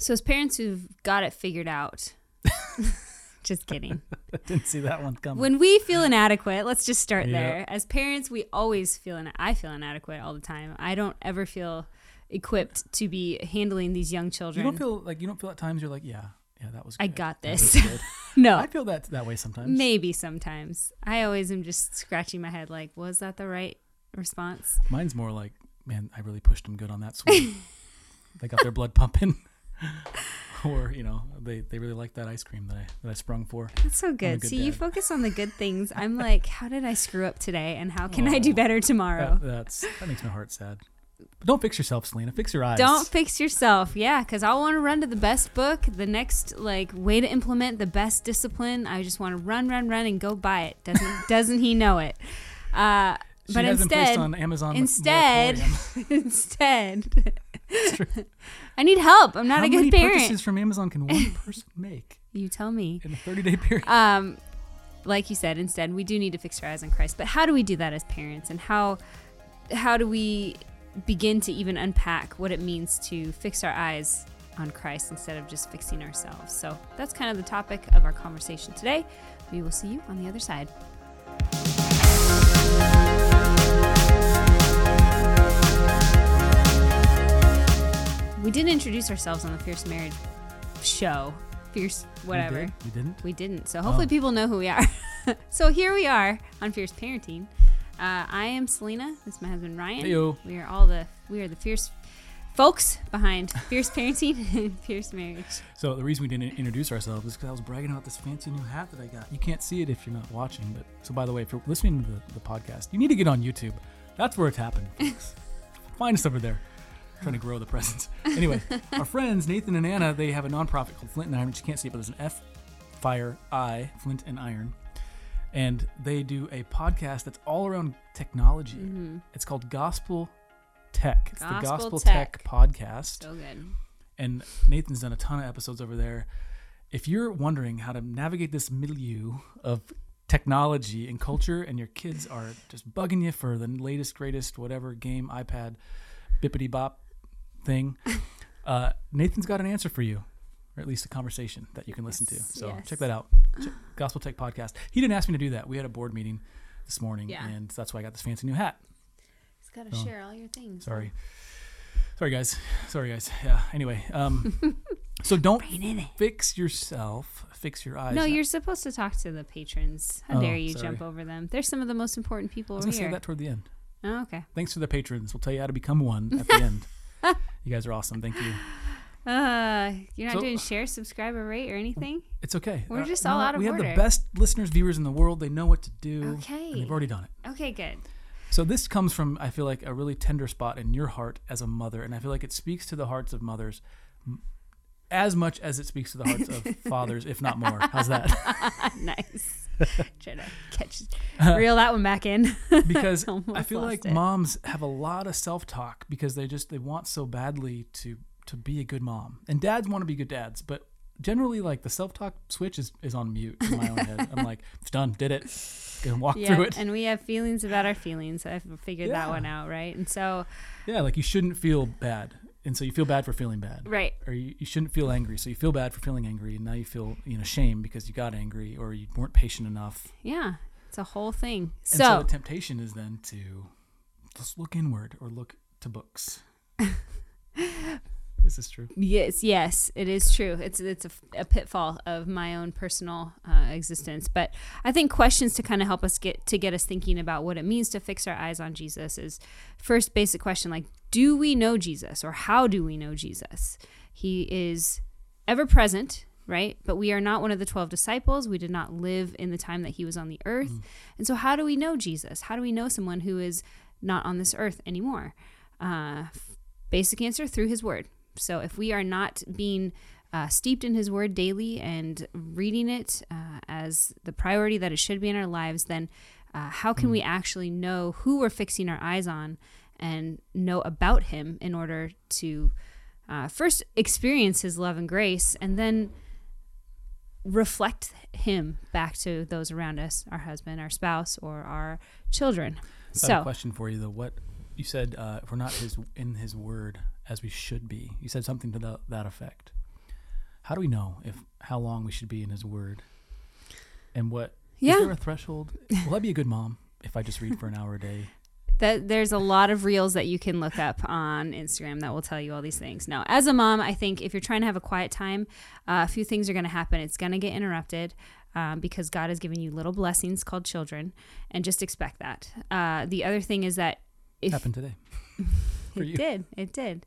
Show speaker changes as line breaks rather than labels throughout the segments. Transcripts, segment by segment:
So, as parents who've got it figured out, just kidding.
Didn't see that one coming.
When we feel inadequate, let's just start
Yeah.
there. As parents, we always feel, and I feel inadequate all the time. I don't ever feel equipped to be handling these young children.
you don't feel like you don't feel at times you're like, yeah, yeah, that was. good. I got
this. no,
I feel that that way sometimes.
maybe sometimes. I always am just scratching my head, like, was that the right response?
Mine's more like, man, I really pushed them good on that swing. they got their blood pumping. or you know, they they really like that ice cream that I that I sprung for.
That's so good.
good
See, you focus on the good things. I'm like, how did I screw up today, and how can I do better tomorrow?
That, that's that makes my heart sad. But don't fix yourself, Selena. Fix your eyes.
Don't fix yourself. Yeah, because I want to run to the best book, the next like way to implement the best discipline. I just want to run, run, run, and go buy it. Doesn't doesn't he know it? Uh,
She
but
has been placed
instead,
on Amazon.
instead, instead, I need help. I'm not
How
a good
many
parent.
purchases from Amazon can one person make
You tell me.
in a 30 day period?
um, like you said, instead we do need to fix our eyes on Christ. But how do we do that as parents, and how how do we begin to even unpack what it means to fix our eyes on Christ instead of just fixing ourselves? So that's kind of the topic of our conversation today. We will see you on the other side. We didn't introduce ourselves on the Fierce Marriage show. Fierce, whatever.
We, did? Didn't?
We didn't. So hopefully
Oh.
people know who we are. so here we are on Fierce Parenting. Uh, I am Selena. This is my husband Ryan.
Heyo.
We are all the we are the fierce folks behind Fierce Parenting and Fierce Marriage.
So the reason we didn't introduce ourselves is because I was bragging about this fancy new hat that I got. You can't see it if you're not watching, but so by the way, if you're listening to the, the podcast, you need to get on YouTube. That's where it's happening. Find us over there. Trying to grow the presence. Anyway, our friends Nathan and Anna, they have a nonprofit called Flint and Iron. Which you can't see it, but there's an F, Fire, I, Flint and Iron, and they do a podcast that's all around technology.
Mm-hmm.
It's called Gospel Tech. It's the
Gospel
Gospel
Tech.
Tech podcast
So good.
and Nathan's done a ton of episodes over there. If you're wondering how to navigate this milieu of technology and culture, and your kids are just bugging you for the latest, greatest, whatever game, iPad, bippity bop thing, uh, Nathan's got an answer for you, or at least a conversation that you can listen to.
Yes,
So
yes.
check that out. Check Gospel Tech Podcast. He didn't ask me to do that. We had a board meeting this morning,
Yeah.
and that's why I got this fancy new hat.
It's got to
Oh.
share all your things.
Sorry. Sorry guys. Sorry guys. Yeah. Anyway, um so don't
Rein in it.
fix yourself, fix your eyes.
No, you're supposed to talk to the patrons. How
Oh,
dare you
sorry.
jump over them? They're some of the most important people
I was
over
to say
here.
that toward the end.
Oh, okay.
Thanks to the patrons. We'll tell you how to become one at the end. You guys are awesome. Thank you.
Uh, you're not
So-
doing share, subscribe, or rate or anything.
It's okay.
We're
Uh,
just all
what?
out of
We have the best listeners, viewers in the world. They know what to do.
Okay.
And they've already done it.
Okay, good.
So this comes from I feel like a really tender spot in your heart as a mother, and I feel like it speaks to the hearts of mothers as much as it speaks to the hearts of fathers, if not more. How's that?
nice. Try to catch, reel that one back in.
because I
Almost
feel like
it.
moms have a lot of self-talk because they just they want so badly to to be a good mom, and dads want to be good dads, but generally like the self-talk switch is, is on mute in my own head. I'm like, it's done, did it, gonna walk
yeah,
through it.
and we have feelings about our feelings. I've figured that one out, right? And so,
yeah, like you shouldn't feel bad, and so you feel bad for feeling bad.
right,
Or you, you shouldn't feel angry, so you feel bad for feeling angry, and now you feel you know shame because you got angry or you weren't patient enough.
yeah, it's a whole thing.
And so,
So,
the temptation is then to just look inward or look to books. this is true.
yes, yes, it is true. It's it's a, a pitfall of my own personal uh, existence. But I think questions to kind of help us get to get us thinking about what it means to fix our eyes on Jesus is first basic question like, do we know Jesus or how do we know Jesus? He is ever present, right? But we are not one of the 12 disciples. We did not live in the time that he was on the earth. And so, how do we know Jesus? How do we know someone who is not on this earth anymore? Uh, basic answer through his word. So, if we are not being uh, steeped in his word daily and reading it uh, as the priority that it should be in our lives, then uh, how can we actually know who we're fixing our eyes on and know about him in order to uh, first experience his love and grace and then reflect him back to those around us our husband our spouse or our children
So, I have a question for you though. What you said, uh, if we're not his in his word as we should be, you said something to the, that effect. how do we know if how long we should be in His Word, and what?
Yeah.
Is there a threshold? Will I be a good mom if I just read for an hour a day?
that there's a lot of reels that you can look up on Instagram that will tell you all these things. Now, as a mom, I think if you're trying to have a quiet time, uh, a few things are going to happen. It's going to get interrupted um, because God has given you little blessings called children, and just expect that. Uh, the other thing is that if
Happened today. for
it
you.
did, it did.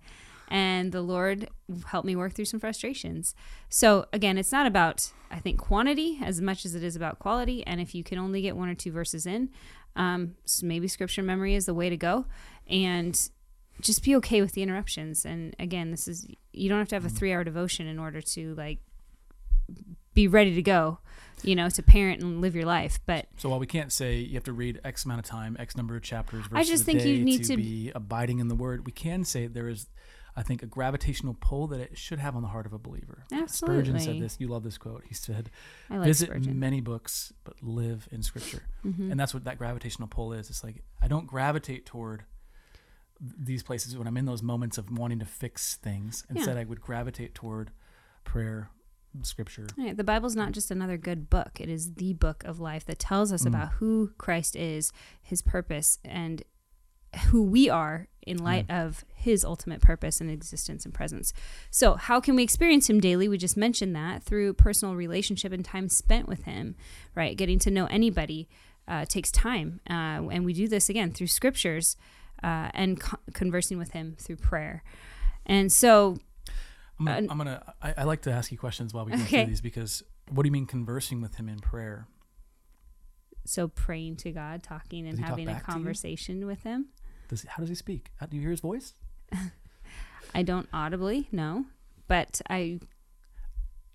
And the Lord helped me work through some frustrations. So, again, it's not about, I think, quantity as much as it is about quality. And if you can only get one or two verses in, um, s- maybe scripture memory is the way to go. And just be okay with the interruptions. And again, this is, you don't have to have a
Mm.
three hour devotion in order to like be ready to go, you know, to parent and live your life. But
So while we can't say you have to read X amount of time, X number of chapters,
I just think you need
to,
to-
be abiding in the Word, we can say there is, I think, a gravitational pull that it should have on the heart of a believer. Spurgeon
Absolutely.
said this. You love this quote. He said,
I like
"Visit
Spurgeon.
many books, but live in Scripture."
Mhm.
And that's what that gravitational pull is. It's like I don't gravitate toward these places when I'm in those moments of wanting to fix things.
Yeah.
Instead, I would gravitate toward prayer, Scripture.
Yeah, the Bible's not just another good book. It is the book of life that tells us
Mm.
about who Christ is, his purpose, and who we are in light of his ultimate purpose and existence and presence. So, how can we experience him daily? We just mentioned that through personal relationship and time spent with him, right? Getting to know anybody uh, takes time. Uh, and we do this again through scriptures uh, and co- conversing with him through prayer. And so,
I'm gonna,
Uh,
I'm gonna I, I like to ask you questions while we go
Okay.
through these because what do you mean conversing with him in prayer?
so praying to God, talking and
he talk
having a
back to you?
conversation with him.
Does how does he speak? How, do you hear his voice?
I don't audibly, no, but I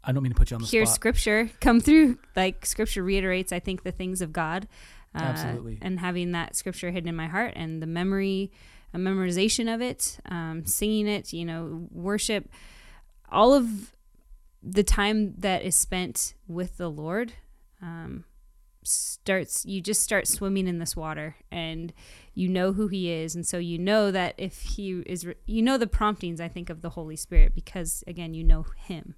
I don't mean to put you on the
hear
spot.
scripture come through. Like scripture reiterates, I think, the things of God. Uh,
Absolutely.
And having that scripture hidden in my heart and the memory, a memorization of it, um, singing it, you know, worship, all of the time that is spent with the Lord um, starts, you just start swimming in this water and you know who he is. And so you know that if he is, you know the promptings, I think, of the Holy Spirit because, again, you know him.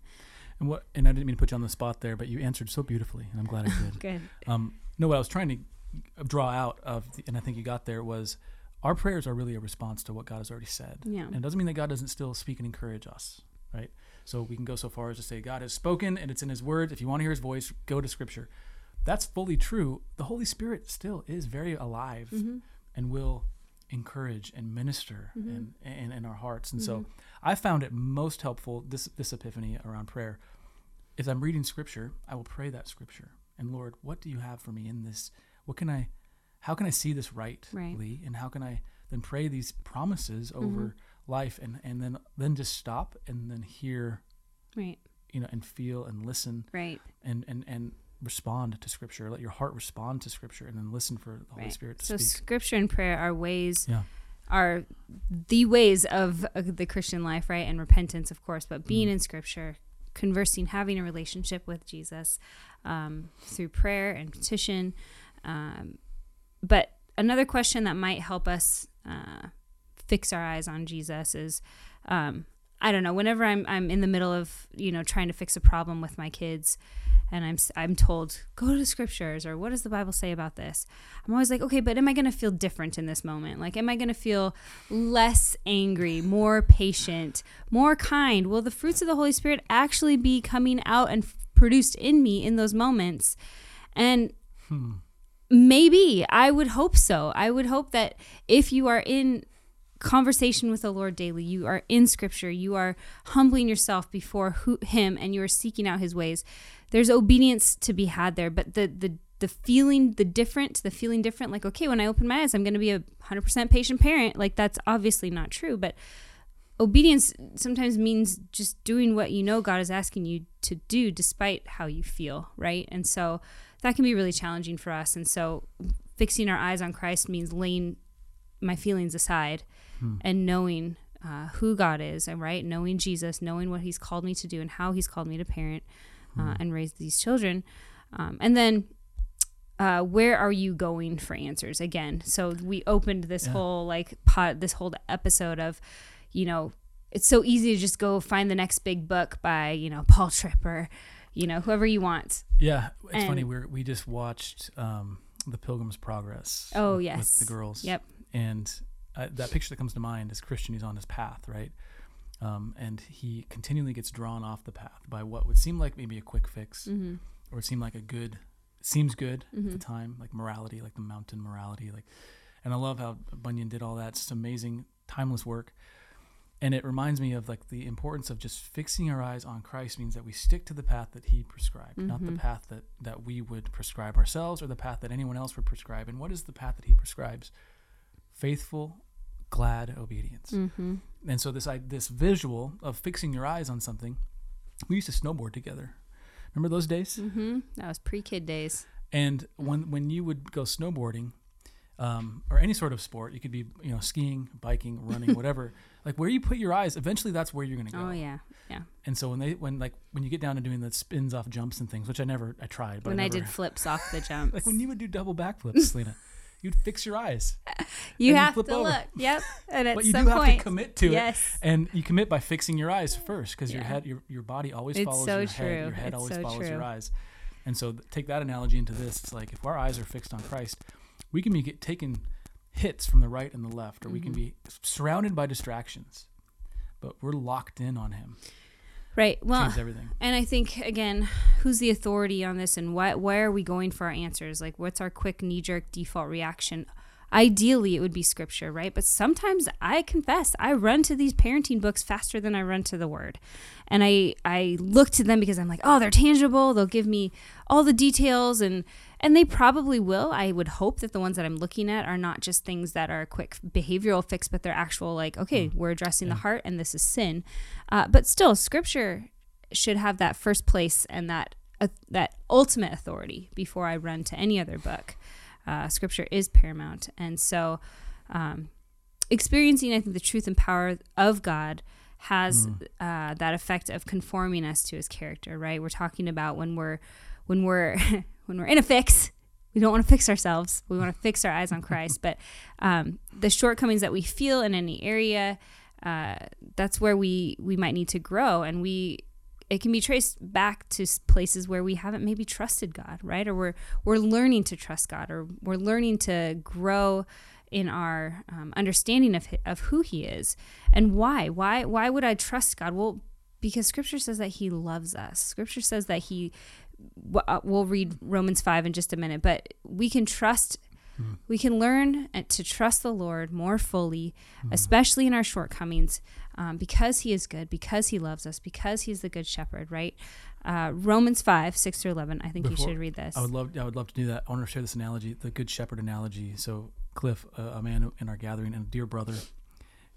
And what? And I didn't mean to put you on the spot there, but you answered so beautifully, and I'm glad I did.
Good.
Um, no, what I was trying to draw out of, the, and I think you got there was, our prayers are really a response to what God has already said.
Yeah.
And it doesn't mean that God doesn't still speak and encourage us, right? So we can go so far as to say God has spoken and it's in His Word. If you want to hear His voice, go to Scripture. That's fully true. The Holy Spirit still is very alive
Mm-hmm.
and will encourage and minister
Mhm.
in, in, in our hearts. And
Mhm.
so I found it most helpful this this epiphany around prayer. If I'm reading Scripture, I will pray that Scripture. And Lord, what do you have for me in this? What can I? How can I see this rightly?
Right.
And how can I then pray these promises
Mm-hmm.
over life and and then then just stop and then hear
Right.
you know and feel and listen
Right.
and and and respond to Scripture. Let your heart respond to Scripture and then listen for the Holy
Right.
Spirit to
So
speak.
scripture and prayer are ways
Yeah.
are the ways of uh, the Christian life, right? And repentance, of course, but being
Mhm.
in scripture, conversing, having a relationship with Jesus um, through prayer and petition. Um, but another question that might help us uh, fix our eyes on Jesus is um, I don't know, whenever I'm I'm in the middle of, you know, trying to fix a problem with my kids and I'm I'm told go to the scriptures or what does the Bible say about this? I'm always like, okay, but am I going to feel different in this moment? Like am I going to feel less angry, more patient, more kind? Will the fruits of the Holy Spirit actually be coming out and produced in me in those moments? And
Hmm.
Maybe. I would hope so. I would hope that if you are in conversation with the Lord daily, you are in scripture, you are humbling yourself before who, him and you are seeking out his ways. There's obedience to be had there, but the the the feeling the different, the feeling different like okay, when I open my eyes, I'm going to be a 100% patient parent. Like that's obviously not true, but obedience sometimes means just doing what you know God is asking you to do despite how you feel, right? And so that can be really challenging for us. And so fixing our eyes on Christ means laying my feelings aside
Hmm.
and knowing uh, who God is, and right? Knowing Jesus, knowing what He's called me to do and how He's called me to parent uh, and raise these children. Um, and then uh, where are you going for answers again? So we opened this
Yeah.
whole like pot, this whole episode of, you know, it's so easy to just go find the next big book by you know Paul Tripp or you know whoever you want.
Yeah, it's
And-
funny. We we just watched um, the Pilgrim's Progress.
Oh,
with-
yes.
with the girls.
Yep.
And uh, that picture that comes to mind is Christian who's on his path, right? Um, and he continually gets drawn off the path by what would seem like maybe a quick fix,
Mm-hmm.
or seem like a good, seems good at
Mhm.
the time, like morality, like the mountain morality, like. And I love how Bunyan did all that. It's just amazing, timeless work. And it reminds me of like the importance of just fixing our eyes on Christ means that we stick to the path that He prescribed, not the
Mhm.
path that that we would prescribe ourselves or the path that anyone else would prescribe. And what is the path that He prescribes? Faithful, glad obedience.
Mm-hmm.
And so this I, this visual of fixing your eyes on something, we used to snowboard together. Remember those days?
Mm-hmm. That was pre-kid days.
And when when you would go snowboarding, um, or any sort of sport, you could be you know skiing, biking, running, whatever. Like where you put your eyes, eventually that's where you're gonna go.
Oh yeah, yeah.
And so when they when like when you get down to doing the spins off jumps and things, which I never I tried, but
when
I,
I, did flips off the jumps,
like when you would do double backflips, Selena, you'd fix your eyes,
you have to
over.
look. Yep. And at
but you
some
do have to commit to it.
yes.
And you commit by fixing your eyes first, because your head, your your body always
It's
follows
so
your head. Your head
It's
always
so
follows your eyes. And so th- take that analogy into this. It's like if our eyes are fixed on Christ, we can be get, taking hits from the right and the left, or we can
Mhm.
be surrounded by distractions, but we're locked in on Him.
Right. Well. And I think again, who's the authority on this, and why why are we going for our answers? Like, what's our quick knee jerk default reaction? Ideally, it would be scripture, right? But sometimes I confess I run to these parenting books faster than I run to the Word, and I I look to them because I'm like, oh, they're tangible. They'll give me all the details, and and they probably will. I would hope that the ones that I'm looking at are not just things that are a quick behavioral fix, but they're actual like, okay, we're addressing the heart, and this is sin. Uh, but still, scripture should have that first place and that uh, that ultimate authority before I run to any other book. Uh, scripture is paramount, and so um, experiencing, I think, the truth and power of God has
Mm.
uh, that effect of conforming us to His character. Right? We're talking about when we're when we're when we're in a fix. We don't want to fix ourselves. We want to fix our eyes on Christ. But um, the shortcomings that we feel in any area, uh, that's where we we might need to grow, and we it can be traced back to places where we haven't maybe trusted God, right? Or we're we're learning to trust God, or we're learning to grow in our um, understanding of of who He is and why. Why why would I trust God? Well, because Scripture says that He loves us. Scripture says that He. Uh, We'll read Romans five in just a minute, but we can trust. We can learn uh, to trust the Lord more fully, especially in our shortcomings, um, because He is good, because He loves us, because He's the good shepherd, right? Uh, Romans 5, 6 through 11. I think you should read this.
I would love I would love to do that. I want to share this analogy, the good shepherd analogy. So Cliff, uh, a man in our gathering and a dear brother,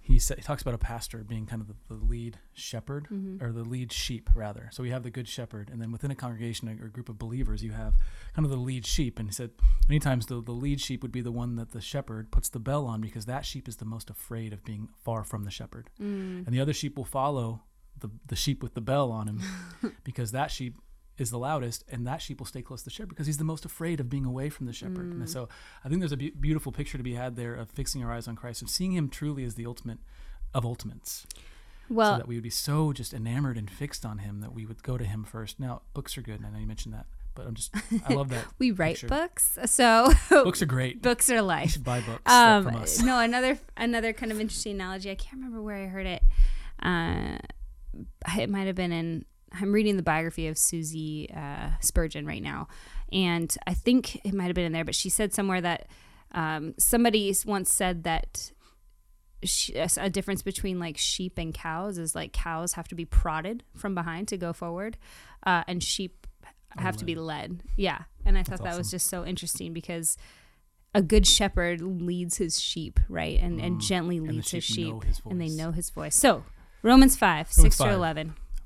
he said he talks about a pastor being kind of the, the lead shepherd
Mhm.
or the lead sheep rather. So we have the good shepherd, and then within a congregation or a group of believers, you have kind of the lead sheep. And he said many times the the lead sheep would be the one that the shepherd puts the bell on because that sheep is the most afraid of being far from the shepherd
Mm.
and the other sheep will follow the, the sheep with the bell on him because that sheep is the loudest and that sheep will stay close to the shepherd because he's the most afraid of being away from the shepherd and
Mm.
so i think there's a be- beautiful picture to be had there of fixing our eyes on christ and seeing him truly as the ultimate of ultimates
Well,
so that we would be so just enamored and fixed on him that we would go to him first now books are good and i know you mentioned that but i'm just i love that
we write
picture.
books, so
books are great
books are
you
life.
should buy books
Um,
from us
no, another another kind of interesting analogy. I can't remember where I heard it. Uh, it might have been in. I'm reading the biography of Susie uh, Spurgeon right now, and I think it might have been in there. But she said somewhere that um, somebody once said that she, a difference between like sheep and cows is like cows have to be prodded from behind to go forward, uh, and sheep
Or
have to be
led.
Yeah, and I thought
That's
that was just so interesting because a good shepherd leads his sheep, right? And and
Mm.
gently
and the
leads his
sheep
sheep,
know his
and they know his voice. So, Romans 5,
Romans
6 through
5.
11.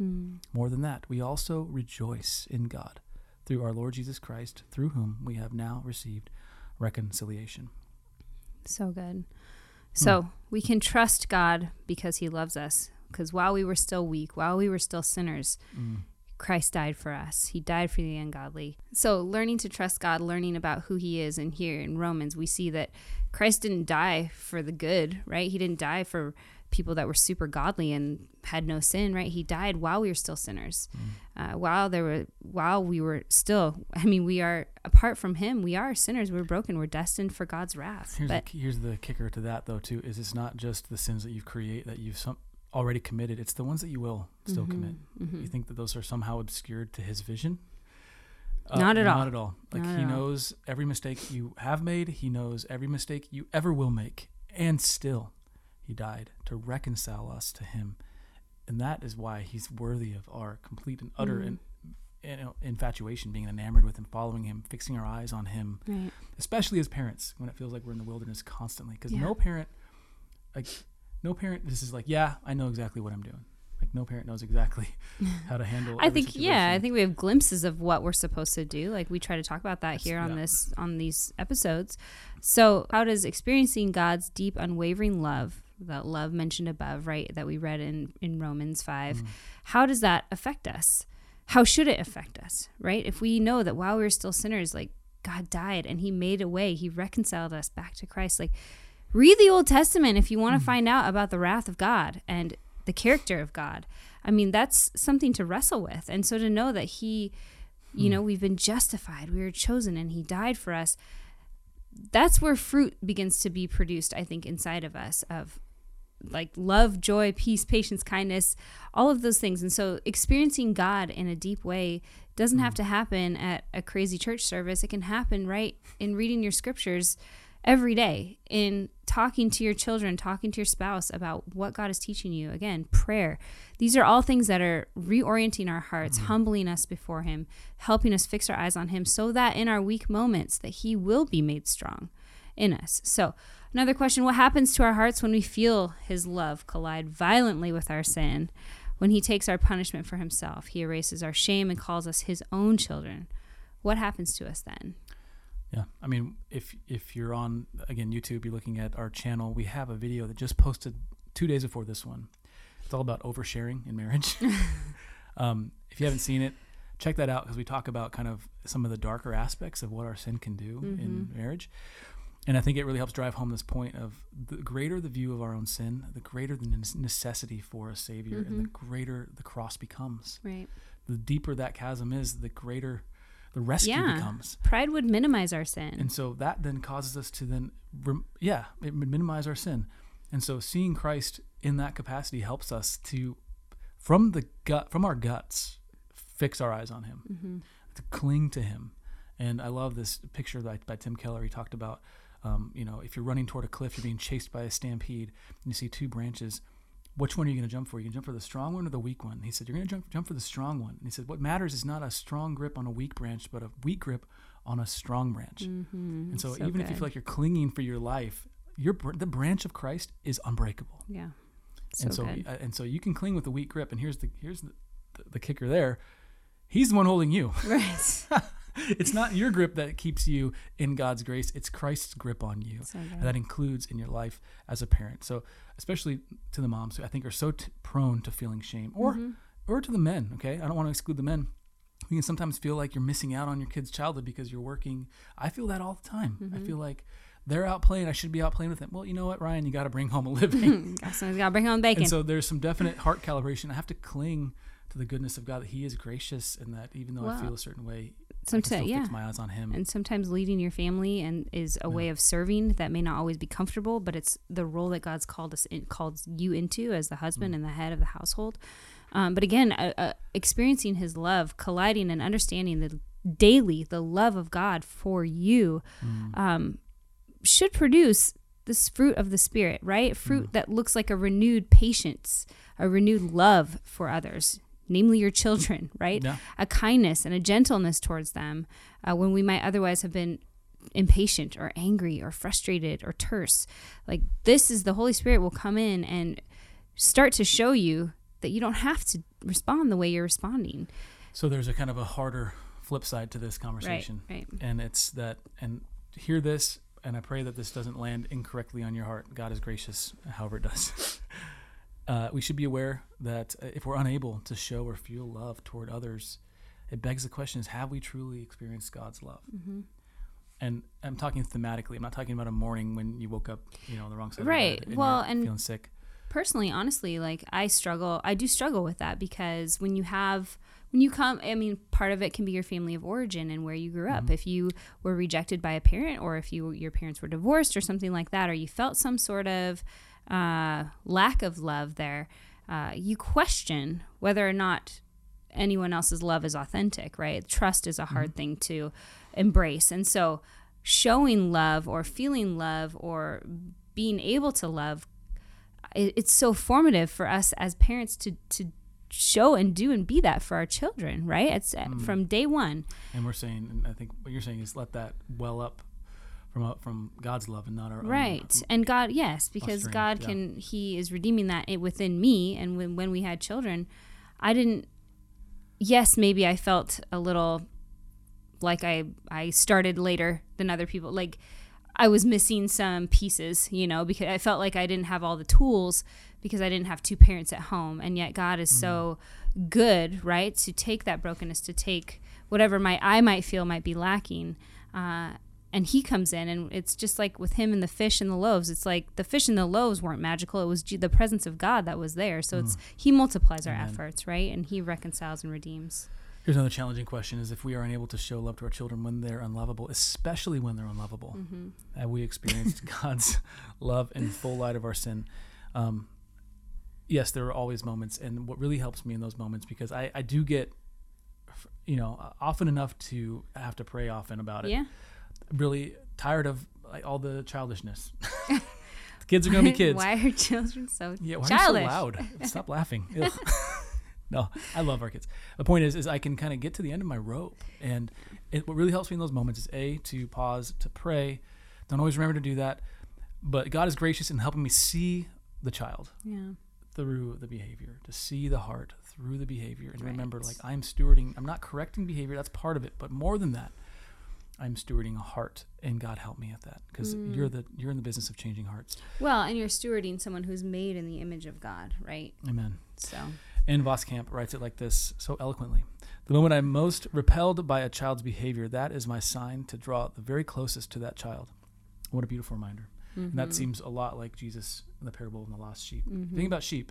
Mm.
More than that, we also rejoice in God through our Lord Jesus Christ, through whom we have now received reconciliation.
So good. So we can trust God because he loves us. Because while we were still weak, while we were still sinners,
Mm.
Christ died for us. He died for the ungodly. So, learning to trust God, learning about who He is, and here in Romans, we see that Christ didn't die for the good, right? He didn't die for people that were super godly and had no sin, right? He died while we were still sinners,
Mm.
uh, while there were, while we were still. I mean, we are apart from Him. We are sinners. We're broken. We're destined for God's wrath.
Here's,
but
the, here's the kicker to that, though, too, is it's not just the sins that you've create that you've some, already committed. It's the ones that you will still commit.
Mhm.
You think that those are somehow obscured to his vision?
Not at all.
Not at all. Like
Not
he
at all.
knows every mistake you have made. He knows every mistake you ever will make, and still, he died to reconcile us to him, and that is why he's worthy of our complete and utter mm. you know, infatuation, being enamored with him, following him, fixing our eyes on him,
right.
especially as parents when it feels like we're in the wilderness constantly. Because
Yeah.
no parent, like no parent, this is like, yeah, I know exactly what I'm doing. Like no parent knows exactly how to handle.
I think yeah, I think we have glimpses of what we're supposed to do. Like we try to talk about that
That's-
here on
yeah.
this on these episodes. So, how does experiencing God's deep unwavering love, that love mentioned above, right, that we read in in Romans 5,
Mm.
how does that affect us? How should it affect us, right? If we know that while we were still sinners, like God died and he made a way, he reconciled us back to Christ. Like read the Old Testament if you want to find out about the wrath of God and the character of God. I mean, that's something to wrestle with. And so to know that He, you know, we've been justified, we were chosen, and He died for us, that's where fruit begins to be produced, I think, inside of us of like love, joy, peace, patience, kindness, all of those things. And so experiencing God in a deep way doesn't have mm. to happen at a crazy church service. It can happen right in reading your scriptures every day, in talking to your children, talking to your spouse about what God is teaching you. Again, prayer. These are all things that are reorienting our hearts, mm-hmm. humbling us before Him, helping us fix our eyes on Him so that in our weak moments that He will be made strong in us. So, another question, what happens to our hearts when we feel his love collide violently with our sin? When he takes our punishment for himself, he erases our shame and calls us his own children. What happens to us then?
Yeah, I mean, if if you're on again YouTube, you're looking at our channel. We have a video that just posted two days before this one. It's all about oversharing in marriage. um, if you haven't seen it, check that out because we talk about kind of some of the darker aspects of what our sin can do in marriage. And I think it really helps drive home this point of the greater the view of our own sin, the greater the necessity for a savior, and the mm-hmm. greater the cross becomes.
Right.
The deeper that chasm is, the greater the rescue
Yeah.
becomes.
Pride would minimize our sin.
And so that then causes us to then, rem- yeah, it would minimize our sin. And so seeing Christ in that capacity helps us to, from the gut, from our guts, fix our eyes on Him, mm-hmm. to cling to Him. And I love this picture by, by Tim Keller. He talked about, um, you know, if you're running toward a cliff, you're being chased by a stampede, and you see two branches. Which one are you going to jump for? You can jump for the strong one or the weak one. He said, You're going to jump, jump for the strong one. And he said, What matters is not a strong grip on a weak branch, but a weak grip on a strong branch. And so,
So
even if you feel like you're clinging for your life, your the branch of Christ is unbreakable.
yeah. So
and so,
good.
uh, and so you can cling with a weak grip. And here's the here's the, the, the kicker there. He's the one holding you.
right.
it's not your grip that keeps you in God's grace. It's Christ's grip on you.
So
and that includes in your life as a parent. So, especially to the moms who I think are so t- prone to feeling shame, or
Mm-hmm.
or to the men. Okay, I don't want to exclude the men. You can sometimes feel like you're missing out on your kid's childhood because you're working. I feel that all the time.
Mm-hmm.
I feel like they're out playing. I should be out playing with them. Well, you know what, Ryan, you got to bring home a living.
Someone's got to bring home bacon.
and so there's some definite heart calibration. I have to cling to the goodness of God that He is gracious, and that even though I feel a certain way,
Sometimes, yeah.
my eyes on Him.
and sometimes leading your family and is a way of serving that may not always be comfortable but it's the role that god's called us in, called you into as the husband and the head of the household. Um, but again uh, uh, experiencing his love colliding and understanding the daily the love of god for you um, should produce this fruit of the spirit right? Fruit that looks like a renewed patience a renewed love for others namely your children right
Yeah.
a kindness and a gentleness towards them uh, when we might otherwise have been impatient or angry or frustrated or terse like this is the holy spirit will come in and start to show you that you don't have to respond the way you're responding.
So there's a kind of a harder flip side to this
Right.
conversation.
Right.
And it's that, and hear this, and I pray that this doesn't land incorrectly on your heart. God is gracious, however it does. uh, we should be aware that uh, if we're unable to show or feel love toward others, it begs the question: Is have we truly experienced God's love?
Mm-hmm.
And I'm talking thematically. I'm not talking about a morning when you woke up, you know, on the wrong side. of
Right.
the bed
Well, and-
feeling sick.
personally honestly like i struggle i do struggle with that because when you have when you come i mean part of it can be your family of origin and where you grew up if you were rejected by a parent or if you your parents were divorced or something like that or you felt some sort of uh, lack of love there uh, you question whether or not anyone else's love is authentic right? Trust is a hard thing to embrace. And so showing love or feeling love or being able to love it, it's so formative for us as parents to to show and do and be that for our children right? It's uh, from day one.
And we're saying, and I think what you're saying is let that well up from uh, from God's love and not our own.
right and god yes because god
yeah.
can he is redeeming that within me and when, when we had children i didn't yes maybe i felt a little like i i started later than other people like i was missing some pieces you know because i felt like i didn't have all the tools because i didn't have two parents at home and yet god is so good right to take that brokenness to take whatever my i might feel might be lacking uh, and he comes in and it's just like with him and the fish and the loaves it's like the fish and the loaves weren't magical it was G- the presence of god that was there so it's he multiplies our
Amen.
efforts right and he reconciles and redeems
Here's another challenging question: Is if we are unable to show love to our children when they're unlovable, especially when they're unlovable,
Mm-hmm.
have we experienced God's love in full light of our sin? Um, yes, there are always moments, and what really helps me in those moments because I, I do get, you know, often enough to have to pray often about it.
yeah
Really tired of like all the childishness. the kids are gonna be kids.
why are children so
Yeah, why
childish
are you so loud? Stop laughing. No, I love our kids. The point is, is I can kind of get to the end of my rope, and it, what really helps me in those moments is a to pause to pray. Don't always remember to do that, but God is gracious in helping me see the child
yeah
through the behavior, to see the heart through the behavior, and remember, like I'm stewarding. I'm not correcting behavior. That's part of it, but more than that. I'm stewarding a heart, and God help me at that, because
Mm.
you're the you're in the business of changing hearts.
well and you're stewarding someone who's made in the image of god right
Amen.
so
Ann Voskamp writes it like this so eloquently The moment I'm most repelled by a child's behavior, that is my sign to draw the very closest to that child. What a beautiful reminder. And
Mm-hmm.
that seems a lot like Jesus in the parable of the lost sheep. Think about sheep.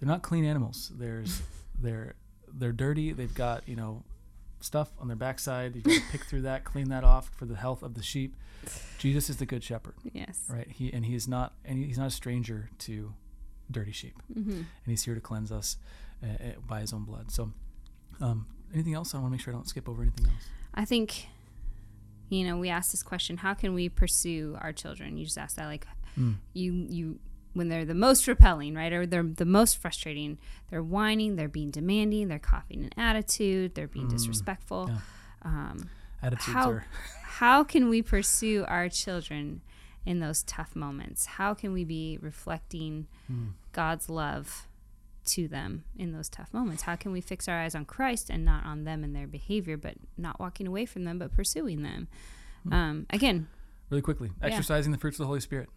They're not clean animals. There's they're they're dirty. They've got, you know, stuff on their backside. You've got to pick through that, clean that off for the health of the sheep. Jesus is the good shepherd,
yes
right? He and he is not and he's not a stranger to dirty sheep
mm-hmm.
and he's here to cleanse us uh, uh, by his own blood. So, um, anything else? I want to make sure I don't skip over anything else.
I think, you know, we asked this question: How can we pursue our children? You just asked that, like,
Mm.
you you when they're the most repelling, right, or they're the most frustrating. They're whining, they're being demanding, they're coughing an attitude, they're being
Mm,
disrespectful.
yeah.
Um,
Attitudes
How-
are
how can we pursue our children in those tough moments? How can we be reflecting
mm,
God's love to them in those tough moments? How can we fix our eyes on Christ and not on them and their behavior, but not walking away from them, but pursuing them?
Hmm.
Um, again,
really quickly
Yeah.
exercising the fruits of the Holy Spirit.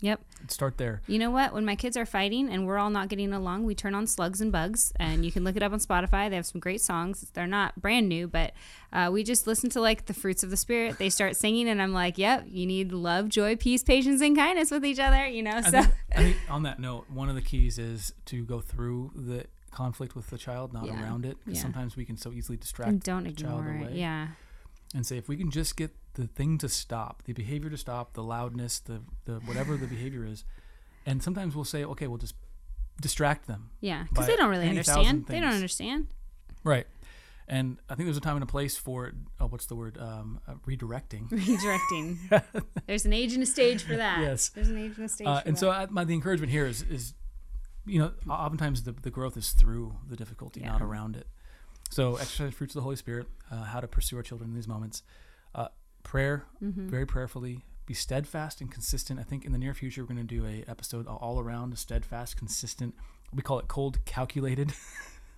Yep.
Start there.
You know what? When my kids are fighting and we're all not getting along, we turn on Slugs and Bugs, and you can look it up on Spotify. They have some great songs. They're not brand new, but uh, we just listen to like the fruits of the Spirit. They start singing, and I'm like, yep, you need love, joy, peace, patience, and kindness with each other, you know?
I
So,
think, I think on that note, one of the keys is to go through the conflict with the child, not
Yeah.
around it. 'cause
Yeah.
sometimes we can so easily distract
and don't ignore it.
away.
Yeah.
And say if we can just get the thing to stop, the behavior to stop, the loudness, the the whatever the behavior is, and sometimes we'll say, okay, we'll just distract them.
Yeah. Because they don't really understand. They don't understand.
Right. And I think there's a time and a place for oh, what's the word? Um, uh, redirecting.
Redirecting. There's an age and a stage for that.
Yes.
There's an age and a stage
Uh, and
that.
so I, my the encouragement here is is you know oftentimes the, the growth is through the difficulty, not around it. So exercise fruits of the Holy Spirit, uh, how to pursue our children in these moments, uh, prayer,
Mm-hmm.
very prayerfully, be steadfast and consistent. I think in the near future we're going to do a episode all around steadfast, consistent. We call it cold calculated.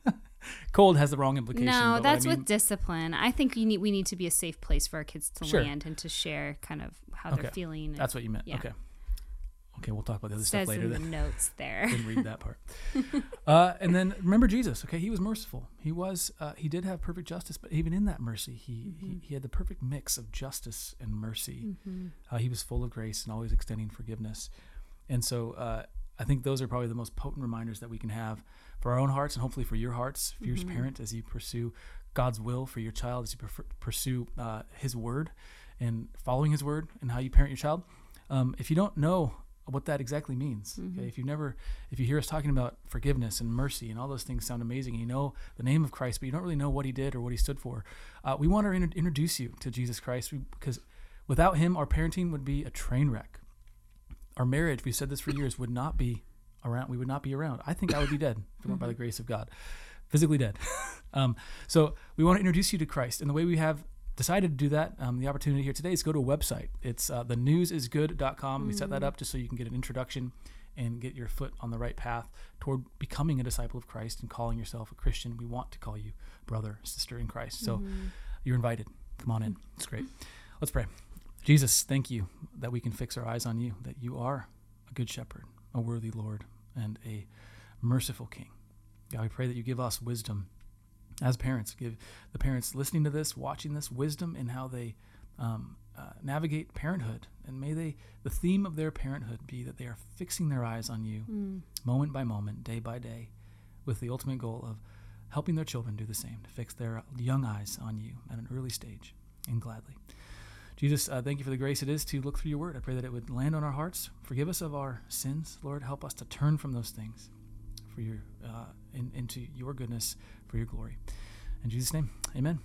cold has the wrong implication.
No, that's
I mean,
with discipline. I think we need we need to be a safe place for our kids to
Sure.
land and to share kind of how
Okay.
they're feeling. and
That's what you meant.
Yeah.
Okay. Okay, we'll talk about the other
says
stuff later.
in the
Then.
notes there.
Didn't read that part. uh, and then remember Jesus. Okay, he was merciful. He was. Uh, he did have perfect justice, but even in that mercy, he he, he had the perfect mix of justice and mercy. Uh, he was full of grace and always extending forgiveness. And so uh, I think those are probably the most potent reminders that we can have for our own hearts and hopefully for your hearts, for your parent, as you pursue God's will for your child, as you prefer, pursue uh, His word and following His word and how you parent your child. Um, if you don't know what that exactly means, okay, if you never, if you hear us talking about forgiveness and mercy and all those things sound amazing, and you know the name of Christ, but you don't really know what He did or what He stood for, uh, we want to inter- introduce you to Jesus Christ because without Him, our parenting would be a train wreck our marriage, we've said this for years, would not be around. We would not be around. I think I would be dead if it weren't by the grace of God, physically dead. um, so we want to introduce you to Christ. And the way we have decided to do that, um, the opportunity here today is go to a website. It's uh, thenewsisgood.com. We set that up just so you can get an introduction and get your foot on the right path toward becoming a disciple of Christ and calling yourself a Christian. We want to call you brother, sister in Christ. So you're invited. Come on in. It's great. Let's pray. Jesus, thank you that we can fix our eyes on you, that you are a good shepherd, a worthy Lord, and a merciful King. God, we pray that you give us wisdom as parents. Give the parents listening to this, watching this, wisdom in how they um, uh, navigate parenthood. And may they, the theme of their parenthood be that they are fixing their eyes on you moment by moment, day by day, with the ultimate goal of helping their children do the same, to fix their young eyes on you at an early stage and gladly. Jesus, uh, thank you for the grace it is to look through your word. I pray that it would land on our hearts. Forgive us of our sins, Lord. Help us to turn from those things for your uh, in, into your goodness for your glory. In Jesus' name, Amen.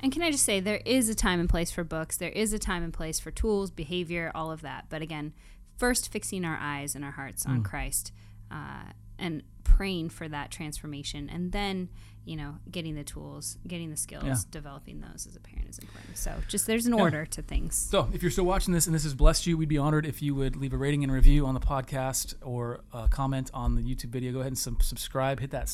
And can I just say, there is a time and place for books. There is a time and place for tools, behavior, all of that. But again, first fixing our eyes and our hearts
Mm.
on Christ uh, and praying for that transformation. And then, you know, getting the tools, getting the skills,
Yeah.
developing those as a parent is important. So just there's an order to things.
So, if you're still watching this and this has blessed you, we'd be honored if you would leave a rating and review on the podcast or a comment on the YouTube video. Go ahead and sub- subscribe. Hit that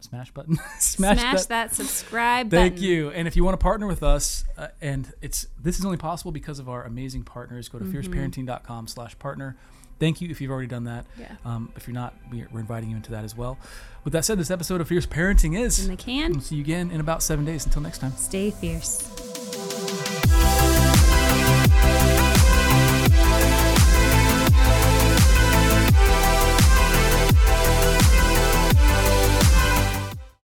smash button. smash,
Smash
that.
that subscribe
Thank
button.
you. And if you want to partner with us, uh, and it's this is only possible because of our amazing partners. Go to fierceparenting.com slash partner. Thank you if you've already done that.
Yeah.
Um, if you're not, we're, we're inviting you into that as well. With that said, this episode of Fierce Parenting is.
In the can,
We'll see you again in about seven days. Until next time.
stay fierce.